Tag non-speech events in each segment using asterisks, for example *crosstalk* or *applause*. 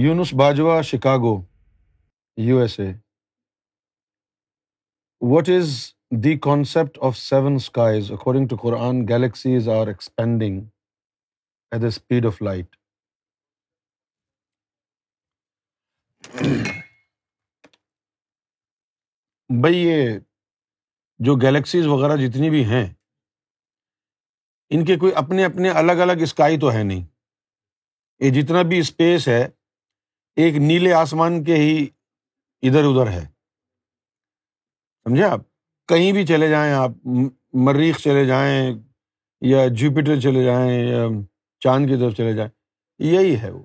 Younus Bajwa Chicago U S A what is the concept of seven skies according to Quran galaxies are expanding at the speed of light بھائی یہ جو galaxies وغیرہ جتنی بھی ہیں ان کے کوئی اپنے اپنے الگ الگ اسکائی تو ہے نہیں یہ جتنا بھی اسپیس ہے ایک نیلے آسمان کے ہی ادھر ادھر ہے سمجھے آپ کہیں بھی چلے جائیں آپ مریخ چلے جائیں یا جوپیٹر چلے جائیں یا چاند کی طرف چلے جائیں یہی ہے وہ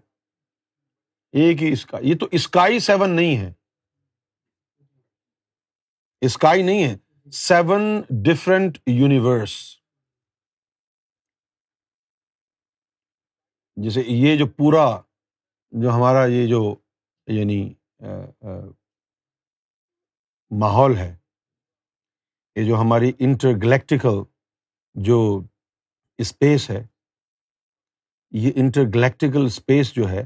ایک ہی اسکائی یہ تو اسکائی سیون نہیں ہے اسکائی نہیں ہے سیون ڈفرینٹ یونیورس جیسے یہ جو پورا جو ہمارا یہ جو یعنی ماحول ہے یہ جو ہماری انٹر گلیکٹیکل جو اسپیس ہے یہ انٹر گلیکٹیکل اسپیس جو ہے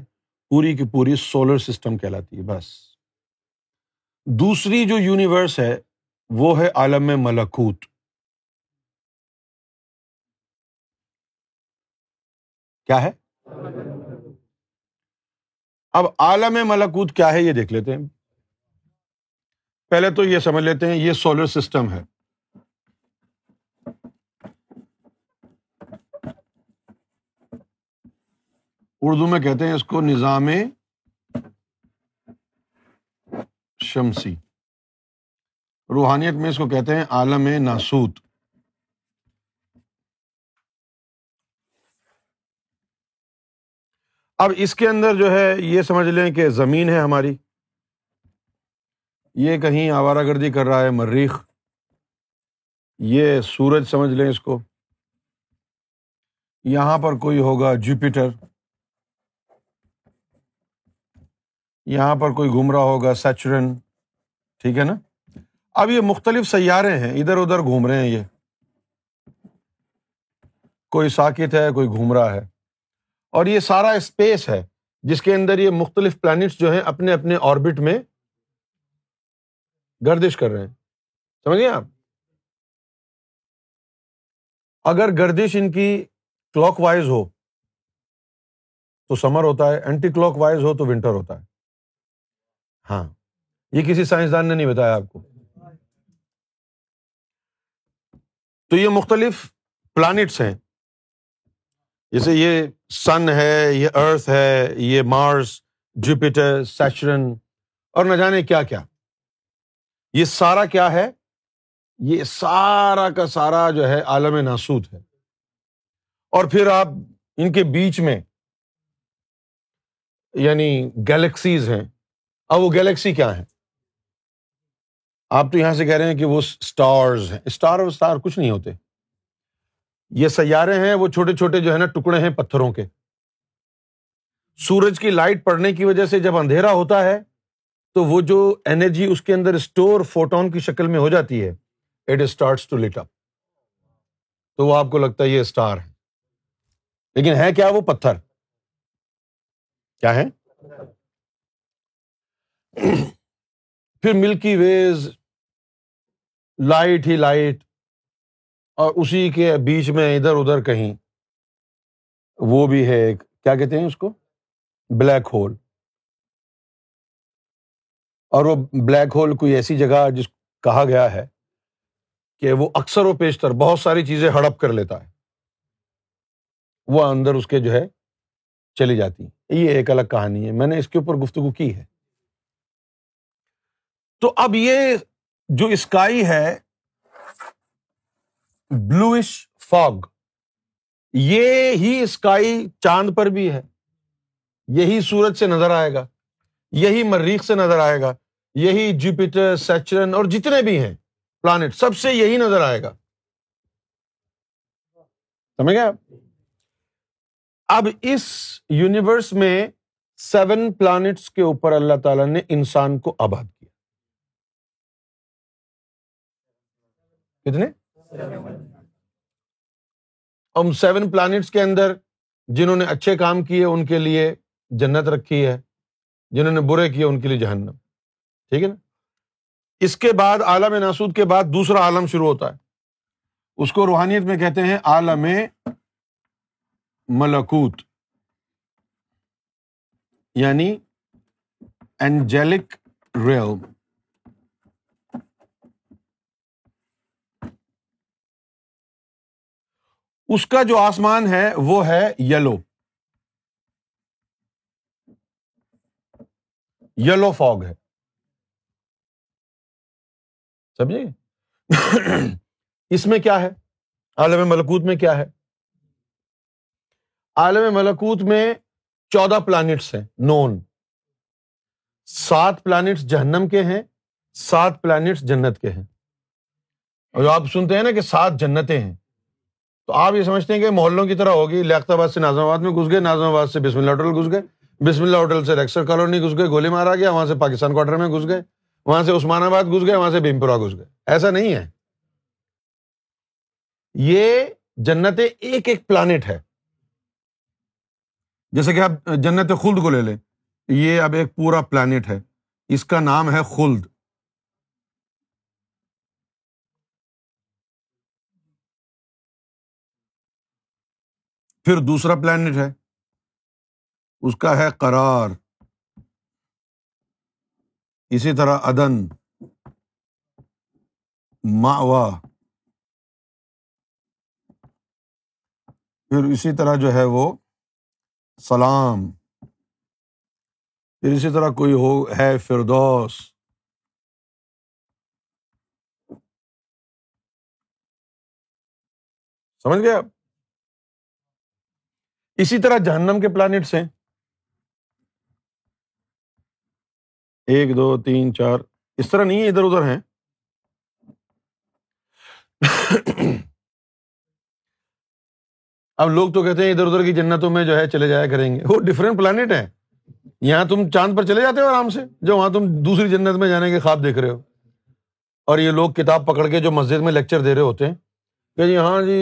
پوری کی پوری سولر سسٹم کہلاتی ہے بس دوسری جو یونیورس ہے وہ ہے عالم ملکوت کیا ہے اب عالم ملکوت کیا ہے یہ دیکھ لیتے ہیں پہلے تو یہ سمجھ لیتے ہیں یہ سولر سسٹم ہے اردو میں کہتے ہیں اس کو نظام شمسی روحانیت میں اس کو کہتے ہیں عالم ناسوت اب اس کے اندر جو ہے یہ سمجھ لیں کہ زمین ہے ہماری یہ کہیں آوارا گردی کر رہا ہے مریخ یہ سورج سمجھ لیں اس کو یہاں پر کوئی ہوگا جوپیٹر یہاں پر کوئی گھوم رہا ہوگا سیچورن ٹھیک ہے نا اب یہ مختلف سیارے ہیں ادھر ادھر گھوم رہے ہیں یہ کوئی ساکت ہے کوئی گھوم رہا ہے اور یہ سارا اسپیس ہے جس کے اندر یہ مختلف پلانٹس جو ہیں اپنے اپنے آربٹ میں گردش کر رہے ہیں سمجھ گئے آپ اگر گردش ان کی کلاک وائز ہو تو سمر ہوتا ہے اینٹی کلاک وائز ہو تو ونٹر ہوتا ہے ہاں یہ کسی سائنسدان نے نہیں بتایا آپ کو تو یہ مختلف پلانٹس ہیں جیسے یہ سن ہے یہ ارتھ ہے یہ مارس جوپیٹر سیچرن اور نہ جانے کیا کیا یہ سارا کیا ہے یہ سارا کا سارا جو ہے عالم ناسود ہے اور پھر آپ ان کے بیچ میں یعنی گلیکسیز ہیں اب وہ گلیکسی کیا ہے آپ تو یہاں سے کہہ رہے ہیں کہ وہ اسٹارز ہیں اسٹار اور اسٹار کچھ نہیں ہوتے یہ سیارے ہیں وہ چھوٹے چھوٹے جو ہے نا ٹکڑے ہیں پتھروں کے سورج کی لائٹ پڑنے کی وجہ سے جب اندھیرا ہوتا ہے تو وہ جو اینرجی اس کے اندر اسٹور فوٹون کی شکل میں ہو جاتی ہے اٹ ٹو لٹ اپ تو وہ آپ کو لگتا ہے یہ اسٹار ہے لیکن ہے کیا وہ پتھر کیا ہے *clears throat* پھر ملکی ویز لائٹ ہی لائٹ اور اسی کے بیچ میں ادھر ادھر کہیں وہ بھی ہے ایک کیا کہتے ہیں اس کو بلیک ہول اور وہ بلیک ہول کوئی ایسی جگہ جس کہا گیا ہے کہ وہ اکثر و پیشتر بہت ساری چیزیں ہڑپ کر لیتا ہے وہ اندر اس کے جو ہے چلی جاتی یہ ایک الگ کہانی ہے میں نے اس کے اوپر گفتگو کی ہے تو اب یہ جو اسکائی ہے بلوئش فاگ یہ ہی اسکائی چاند پر بھی ہے یہی سورج سے نظر آئے گا یہی مریخ سے نظر آئے گا یہی جوپیٹر سیچرن اور جتنے بھی ہیں پلانٹ سب سے یہی نظر آئے گا سمجھ گیا اب اس یونیورس میں سیون پلانٹس کے اوپر اللہ تعالیٰ نے انسان کو آباد کیا کتنے سیون پلانٹس کے اندر جنہوں نے اچھے کام کیے ان کے لیے جنت رکھی ہے جنہوں نے برے کیے ان کے لیے جہنم ٹھیک ہے نا اس کے بعد عالم ناسود کے بعد دوسرا عالم شروع ہوتا ہے اس کو روحانیت میں کہتے ہیں عالم ملکوت یعنی اینجیلک ریو اس کا جو آسمان ہے وہ ہے یلو یلو فاگ ہے سمجھے اس میں کیا ہے عالم ملکوت میں کیا ہے عالم ملکوت میں چودہ پلانٹس ہیں نون سات پلانٹس جہنم کے ہیں سات پلانٹس جنت کے ہیں اور آپ سنتے ہیں نا کہ سات جنتیں ہیں تو آپ یہ سمجھتے ہیں کہ محلوں کی طرح ہوگی لیاقت آباد سے نازم آباد میں گھس گئے نازم آباد سے بسم اللہ ہوٹل گھس گئے بسم اللہ ہوٹل سے ریکسر کالونی گھس گئے گولی مارا گیا وہاں سے پاکستان کوارٹر میں گھس گئے وہاں سے عثمان آباد گھس گئے وہاں سے بھیمپورا گھس گئے ایسا نہیں ہے یہ جنت ایک ایک پلانٹ ہے جیسے کہ آپ جنت خلد کو لے لیں یہ اب ایک پورا پلانٹ ہے اس کا نام ہے خلد پھر دوسرا پلانٹ ہے اس کا ہے قرار اسی طرح ادن ماوا پھر اسی طرح جو ہے وہ سلام پھر اسی طرح کوئی ہو ہے فردوس سمجھ گئے آپ اسی طرح جہنم کے پلانٹس ہیں ایک دو تین چار اس طرح نہیں ہے ادھر ادھر ہیں اب لوگ تو کہتے ہیں ادھر ادھر کی جنتوں میں جو ہے چلے جایا کریں گے وہ ڈفرینٹ پلانٹ ہیں یہاں تم چاند پر چلے جاتے ہو آرام سے جو وہاں تم دوسری جنت میں جانے کے خواب دیکھ رہے ہو اور یہ لوگ کتاب پکڑ کے جو مسجد میں لیکچر دے رہے ہوتے ہیں کہ جی ہاں جی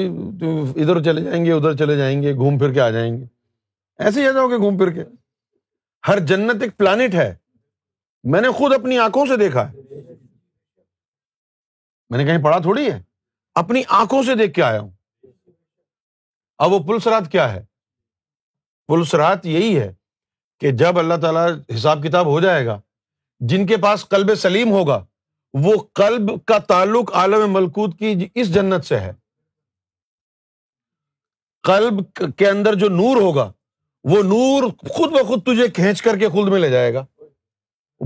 ادھر چلے جائیں گے ادھر چلے جائیں گے گھوم پھر کے آ جائیں گے ایسے ہی جاؤ گے گھوم پھر کے ہر جنت ایک پلانٹ ہے میں نے خود اپنی آنکھوں سے دیکھا ہے میں نے کہیں پڑھا تھوڑی ہے اپنی آنکھوں سے دیکھ کے آیا ہوں اب وہ پلس رات کیا ہے پلس رات یہی ہے کہ جب اللہ تعالی حساب کتاب ہو جائے گا جن کے پاس کلب سلیم ہوگا وہ کلب کا تعلق عالم ملکوت کی اس جنت سے ہے قلب کے اندر جو نور ہوگا وہ نور خود بخود تجھے کھینچ کر کے خود میں لے جائے گا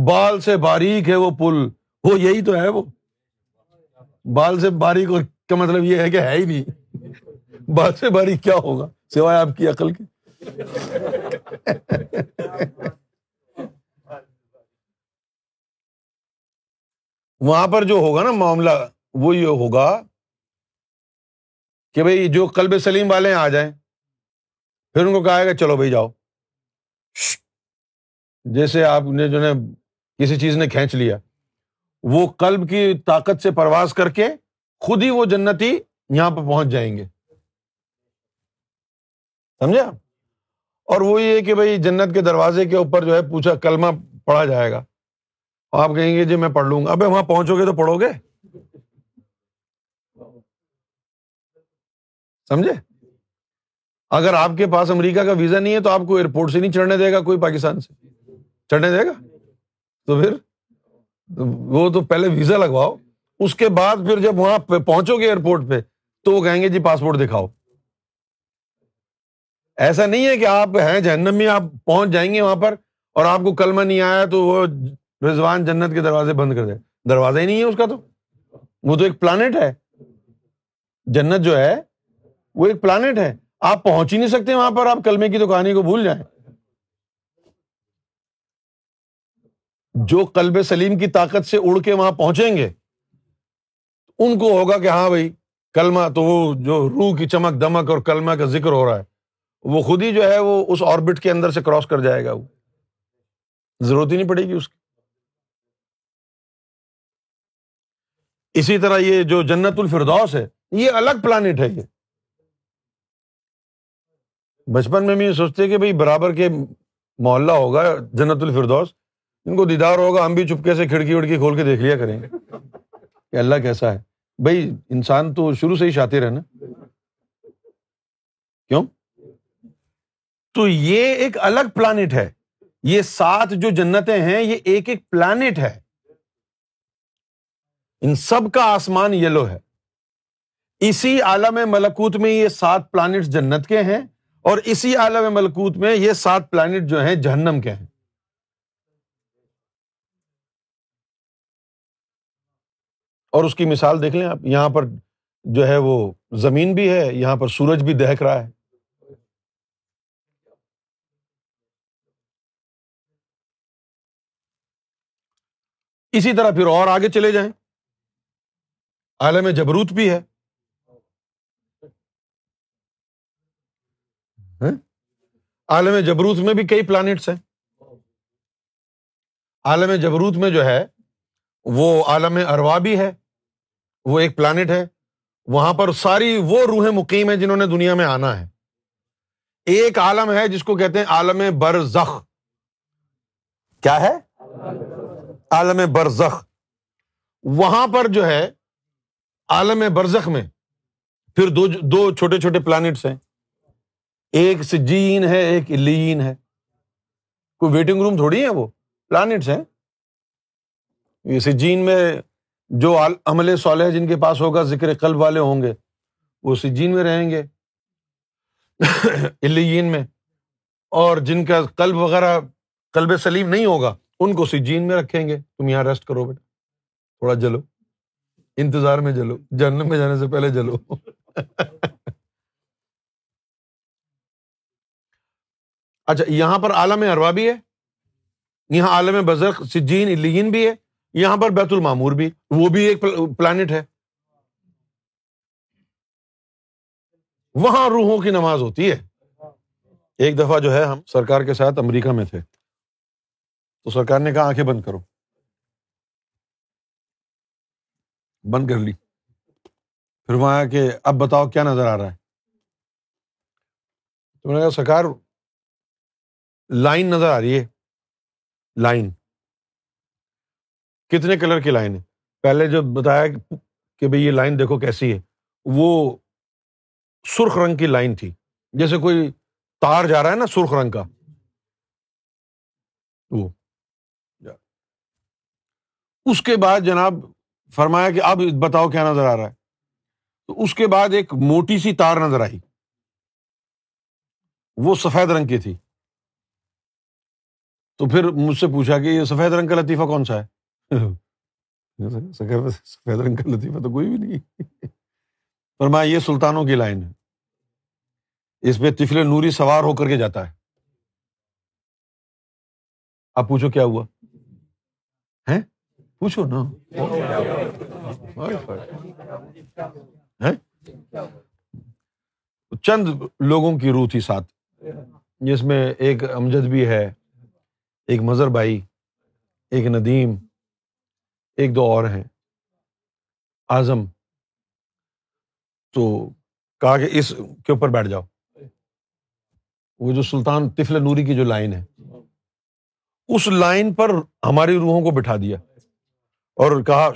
بال سے باریک ہے وہ پل وہ یہی تو ہے وہ بال سے باریک کا مطلب یہ ہے کہ ہے ہی نہیں بال سے باریک کیا ہوگا سوائے آپ کی عقل کے وہاں پر جو ہوگا نا معاملہ وہ یہ ہوگا کہ بھائی جو کلب سلیم والے ہیں آ جائیں پھر ان کو کہا کہ چلو بھائی جاؤ جیسے آپ نے جو ہے کسی چیز نے کھینچ لیا وہ کلب کی طاقت سے پرواز کر کے خود ہی وہ جنتی یہاں پہ پہنچ جائیں گے سمجھا اور وہ یہ کہ بھائی جنت کے دروازے کے اوپر جو ہے پوچھا کلمہ پڑھا جائے گا آپ کہیں گے جی میں پڑھ لوں گا ابھی وہاں پہنچو گے تو پڑھو گے سمجھے اگر آپ کے پاس امریکہ کا ویزا نہیں ہے تو آپ کو ایئرپورٹ سے نہیں چڑھنے دے گا کوئی پاکستان سے چڑھنے دے گا تو پھر وہ تو پہلے ویزا لگواؤ اس کے بعد پھر جب وہاں پہنچو گے ایئرپورٹ پہ تو وہ کہیں گے جی پاسپورٹ دکھاؤ ایسا نہیں ہے کہ آپ ہیں جہنم میں آپ پہنچ جائیں گے وہاں پر اور آپ کو کلمہ نہیں آیا تو وہ رضوان جنت کے دروازے بند کر دے دروازہ ہی نہیں ہے اس کا تو وہ تو ایک پلانٹ ہے جنت جو ہے وہ ایک پلانٹ ہے آپ پہنچ ہی نہیں سکتے وہاں پر آپ کلمے کی دکانی کو بھول جائیں جو قلب سلیم کی طاقت سے اڑ کے وہاں پہنچیں گے ان کو ہوگا کہ ہاں بھائی کلمہ تو وہ جو روح کی چمک دمک اور کلمہ کا ذکر ہو رہا ہے وہ خود ہی جو ہے وہ اس آربٹ کے اندر سے کراس کر جائے گا وہ ضرورت ہی نہیں پڑے گی اس کی اسی طرح یہ جو جنت الفردوس ہے یہ الگ پلانٹ ہے یہ بچپن میں بھی یہ سوچتے کہ بھائی برابر کے محلہ ہوگا جنت الفردوس ان کو دیدار ہوگا ہم بھی چپکے سے کھڑکی وڑکی کھول کے دیکھ لیا کریں گے کہ اللہ کیسا ہے بھائی انسان تو شروع سے ہی ہے رہنا کیوں تو یہ ایک الگ پلانٹ ہے یہ سات جو جنتیں ہیں یہ ایک ایک پلانٹ ہے ان سب کا آسمان یلو ہے اسی عالم ملکوت میں یہ سات پلانٹ جنت کے ہیں اور اسی عالم ملکوت میں یہ سات پلانٹ جو ہیں جہنم کے ہیں اور اس کی مثال دیکھ لیں آپ یہاں پر جو ہے وہ زمین بھی ہے یہاں پر سورج بھی دہ رہا ہے اسی طرح پھر اور آگے چلے جائیں عالم جبروت بھی ہے عالم جبروت میں بھی کئی پلانٹس ہیں عالم جبروت میں جو ہے وہ عالم اروا بھی ہے وہ ایک پلانٹ ہے وہاں پر ساری وہ روحیں مقیم ہیں جنہوں نے دنیا میں آنا ہے ایک عالم ہے جس کو کہتے ہیں عالم برزخ کیا ہے عالم برزخ وہاں پر جو ہے عالم برزخ میں پھر دو چھوٹے چھوٹے پلانٹس ہیں ایک سجین ہے ایک الین ہے کوئی ویٹنگ روم تھوڑی ہے وہ پلانٹس ہیں یہ سجین میں جو عمل صالح جن کے پاس ہوگا ذکر قلب والے ہوں گے وہ سجین میں رہیں گے *coughs* الین میں اور جن کا قلب وغیرہ قلب سلیم نہیں ہوگا ان کو سجین میں رکھیں گے تم یہاں ریسٹ کرو بیٹا تھوڑا جلو انتظار میں جلو جنم میں جانے سے پہلے جلو *laughs* اچھا یہاں پر عالم اروا بھی ہے یہاں عالم سجین الین بھی ہے یہاں پر بیت المامور بھی وہ بھی ایک پلانٹ ہے وہاں روحوں کی نماز ہوتی ہے ایک دفعہ جو ہے ہم سرکار کے ساتھ امریکہ میں تھے تو سرکار نے کہا آنکھیں بند کرو بند کر لی پھر وہاں کہ اب بتاؤ کیا نظر آ رہا ہے کہا سرکار لائن نظر آ رہی ہے لائن کتنے کلر کی لائن ہے پہلے جو بتایا کہ بھائی یہ لائن دیکھو کیسی ہے وہ سرخ رنگ کی لائن تھی جیسے کوئی تار جا رہا ہے نا سرخ رنگ کا وہ اس کے بعد جناب فرمایا کہ اب بتاؤ کیا نظر آ رہا ہے تو اس کے بعد ایک موٹی سی تار نظر آئی وہ سفید رنگ کی تھی تو پھر مجھ سے پوچھا کہ یہ سفید رنگ کا لطیفہ کون سا ہے *laughs* سفید رنگ کا لطیفہ تو کوئی بھی نہیں فرمایا یہ سلطانوں کی لائن ہے اس پہ تفل نوری سوار ہو کر کے جاتا ہے آپ پوچھو کیا ہوا ہے پوچھو نا چند لوگوں کی روح تھی ساتھ جس میں ایک امجد بھی ہے ایک مظہر بھائی ایک ندیم ایک دو اور ہیں اعظم تو کہا کہ اس کے اوپر بیٹھ جاؤ وہ جو سلطان طفل نوری کی جو لائن ہے اس لائن پر ہماری روحوں کو بٹھا دیا اور کہا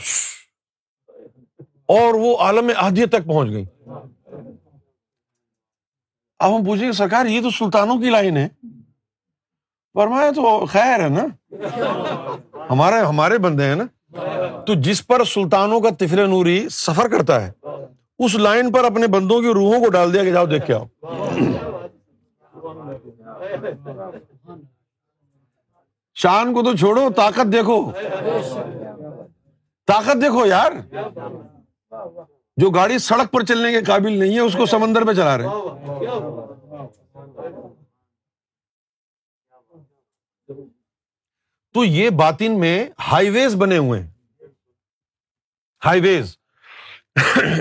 اور وہ عالم آدھی تک پہنچ گئی اب ہم پوچھیں گے سرکار یہ تو سلطانوں کی لائن ہے فرمایا تو خیر ہے نا ہمارے ہمارے بندے ہیں نا تو جس پر سلطانوں کا تفر نوری سفر کرتا ہے اس لائن پر اپنے بندوں کی روحوں کو ڈال دیا کہ جاؤ دیکھ کے آؤ شان کو تو چھوڑو طاقت دیکھو طاقت دیکھو یار جو گاڑی سڑک پر چلنے کے قابل نہیں ہے اس کو سمندر پہ چلا رہے تو یہ باتین میں ہائی ویز بنے ہوئے ہائی ویز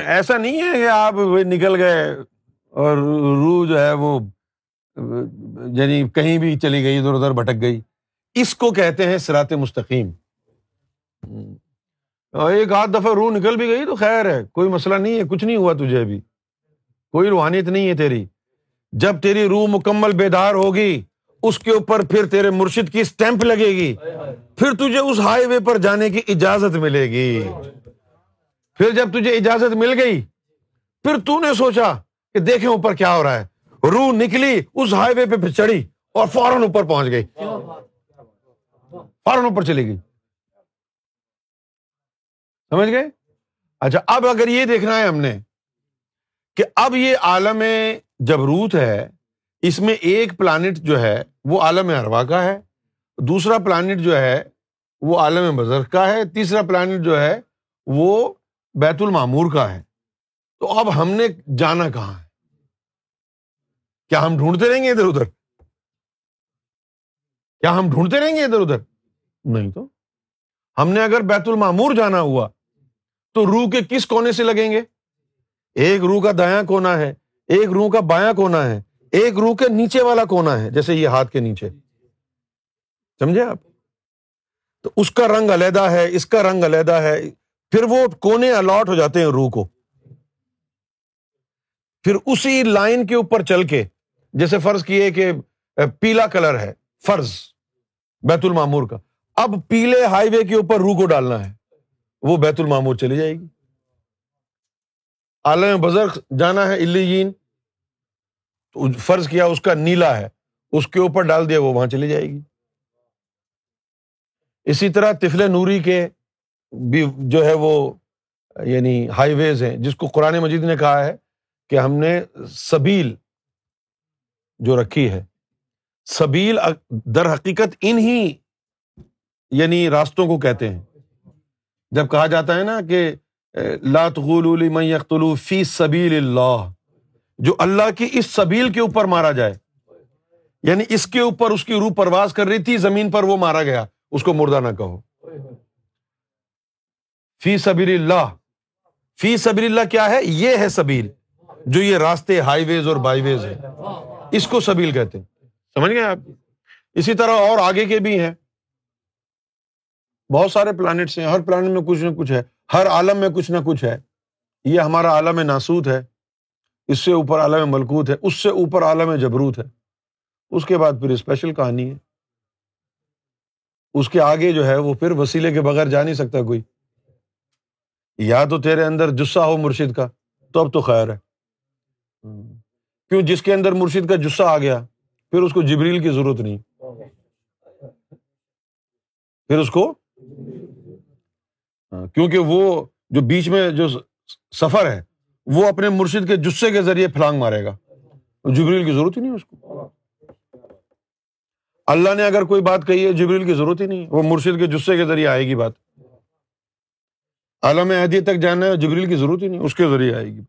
ایسا نہیں ہے کہ آپ نکل گئے اور روح جو ہے وہ یعنی کہیں بھی چلی گئی ادھر ادھر بھٹک گئی اس کو کہتے ہیں سرات مستقیم ایک آدھ دفعہ روح نکل بھی گئی تو خیر ہے کوئی مسئلہ نہیں ہے کچھ نہیں ہوا تجھے ابھی کوئی روحانیت نہیں ہے تیری جب تیری روح مکمل بیدار ہوگی اس کے اوپر پھر تیرے مرشد کی اسٹمپ لگے گی پھر تجھے اس ہائی وے پر جانے کی اجازت ملے گی پھر جب تجھے اجازت مل گئی پھر تو نے سوچا کہ دیکھیں اوپر کیا ہو رہا ہے روح نکلی اس ہائی وے پہ چڑھی اور فوراً اوپر پہنچ گئی فوراً اوپر چلی گئی سمجھ گئے اچھا اب اگر یہ دیکھنا ہے ہم نے کہ اب یہ عالم جبروت ہے اس میں ایک پلانٹ جو ہے وہ عالم اروا کا ہے دوسرا پلانٹ جو ہے وہ عالم بزرگ کا ہے تیسرا پلانٹ جو ہے وہ بیت المامور کا ہے تو اب ہم نے جانا کہاں ہے کیا ہم ڈھونڈتے رہیں گے ادھر ادھر کیا ہم ڈھونڈتے رہیں گے ادھر ادھر نہیں تو ہم نے اگر بیت المامور جانا ہوا تو روح کے کس کونے سے لگیں گے ایک روح کا دایا کونا ہے ایک روح کا بایاں کونا ہے ایک روح کے نیچے والا کونا ہے جیسے یہ ہاتھ کے نیچے سمجھے آپ تو اس کا رنگ علیحدہ ہے اس کا رنگ علیحدہ ہے پھر وہ کونے الاٹ ہو جاتے ہیں روح کو پھر اسی لائن کے اوپر چل کے جیسے فرض کیے کہ پیلا کلر ہے فرض بیت المامور کا اب پیلے ہائی وے کے اوپر روح کو ڈالنا ہے وہ بیت المامور چلی جائے گی عالم بزرگ جانا ہے اللہ فرض کیا اس کا نیلا ہے اس کے اوپر ڈال دیا وہ وہاں چلی جائے گی اسی طرح تفل نوری کے بھی جو ہے وہ یعنی ہائی ویز ہیں جس کو قرآن مجید نے کہا ہے کہ ہم نے سبیل جو رکھی ہے سبیل در حقیقت ان ہی یعنی راستوں کو کہتے ہیں جب کہا جاتا ہے نا کہ فی سبیل اللہ جو اللہ کی اس سبیل کے اوپر مارا جائے یعنی اس کے اوپر اس کی روح پرواز کر رہی تھی زمین پر وہ مارا گیا اس کو مردہ نہ کہو فی سبیر اللہ فی سبیل اللہ کیا ہے یہ ہے سبیل جو یہ راستے ہائی ویز اور بائی ویز ہے اس کو سبیل کہتے ہیں سمجھ گئے آپ اسی طرح اور آگے کے بھی ہیں بہت سارے پلانٹس ہیں ہر پلانٹ میں کچھ نہ کچھ ہے ہر عالم میں کچھ نہ کچھ ہے یہ ہمارا عالم ناسوت ہے اس سے اوپر عالم ملکوت ہے اس سے اوپر عالم جبروت ہے اس کے بعد پھر اسپیشل کہانی ہے اس کے آگے جو ہے وہ پھر وسیلے کے بغیر جا نہیں سکتا کوئی یا تو تیرے اندر جسا ہو مرشد کا تو اب تو خیر ہے کیوں جس کے اندر مرشد کا جسا آ گیا پھر اس کو جبریل کی ضرورت نہیں پھر اس کو ہاں، کیونکہ وہ جو بیچ میں جو سفر ہے وہ اپنے مرشد کے جسے کے ذریعے پھلانگ مارے گا جبریل کی ضرورت ہی نہیں اس کو اللہ نے اگر کوئی بات کہی ہے جبریل کی ضرورت ہی نہیں وہ مرشد کے جسے کے ذریعے آئے گی بات عالم عہدی تک جانا ہے جبریل کی ضرورت ہی نہیں اس کے ذریعے آئے گی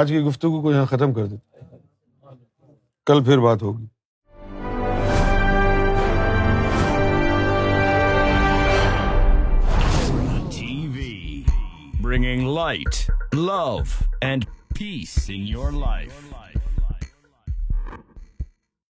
آج کی گفتگو کو یہاں ختم کر دیتے کل پھر بات ہوگی bringing light, love, and peace in your life.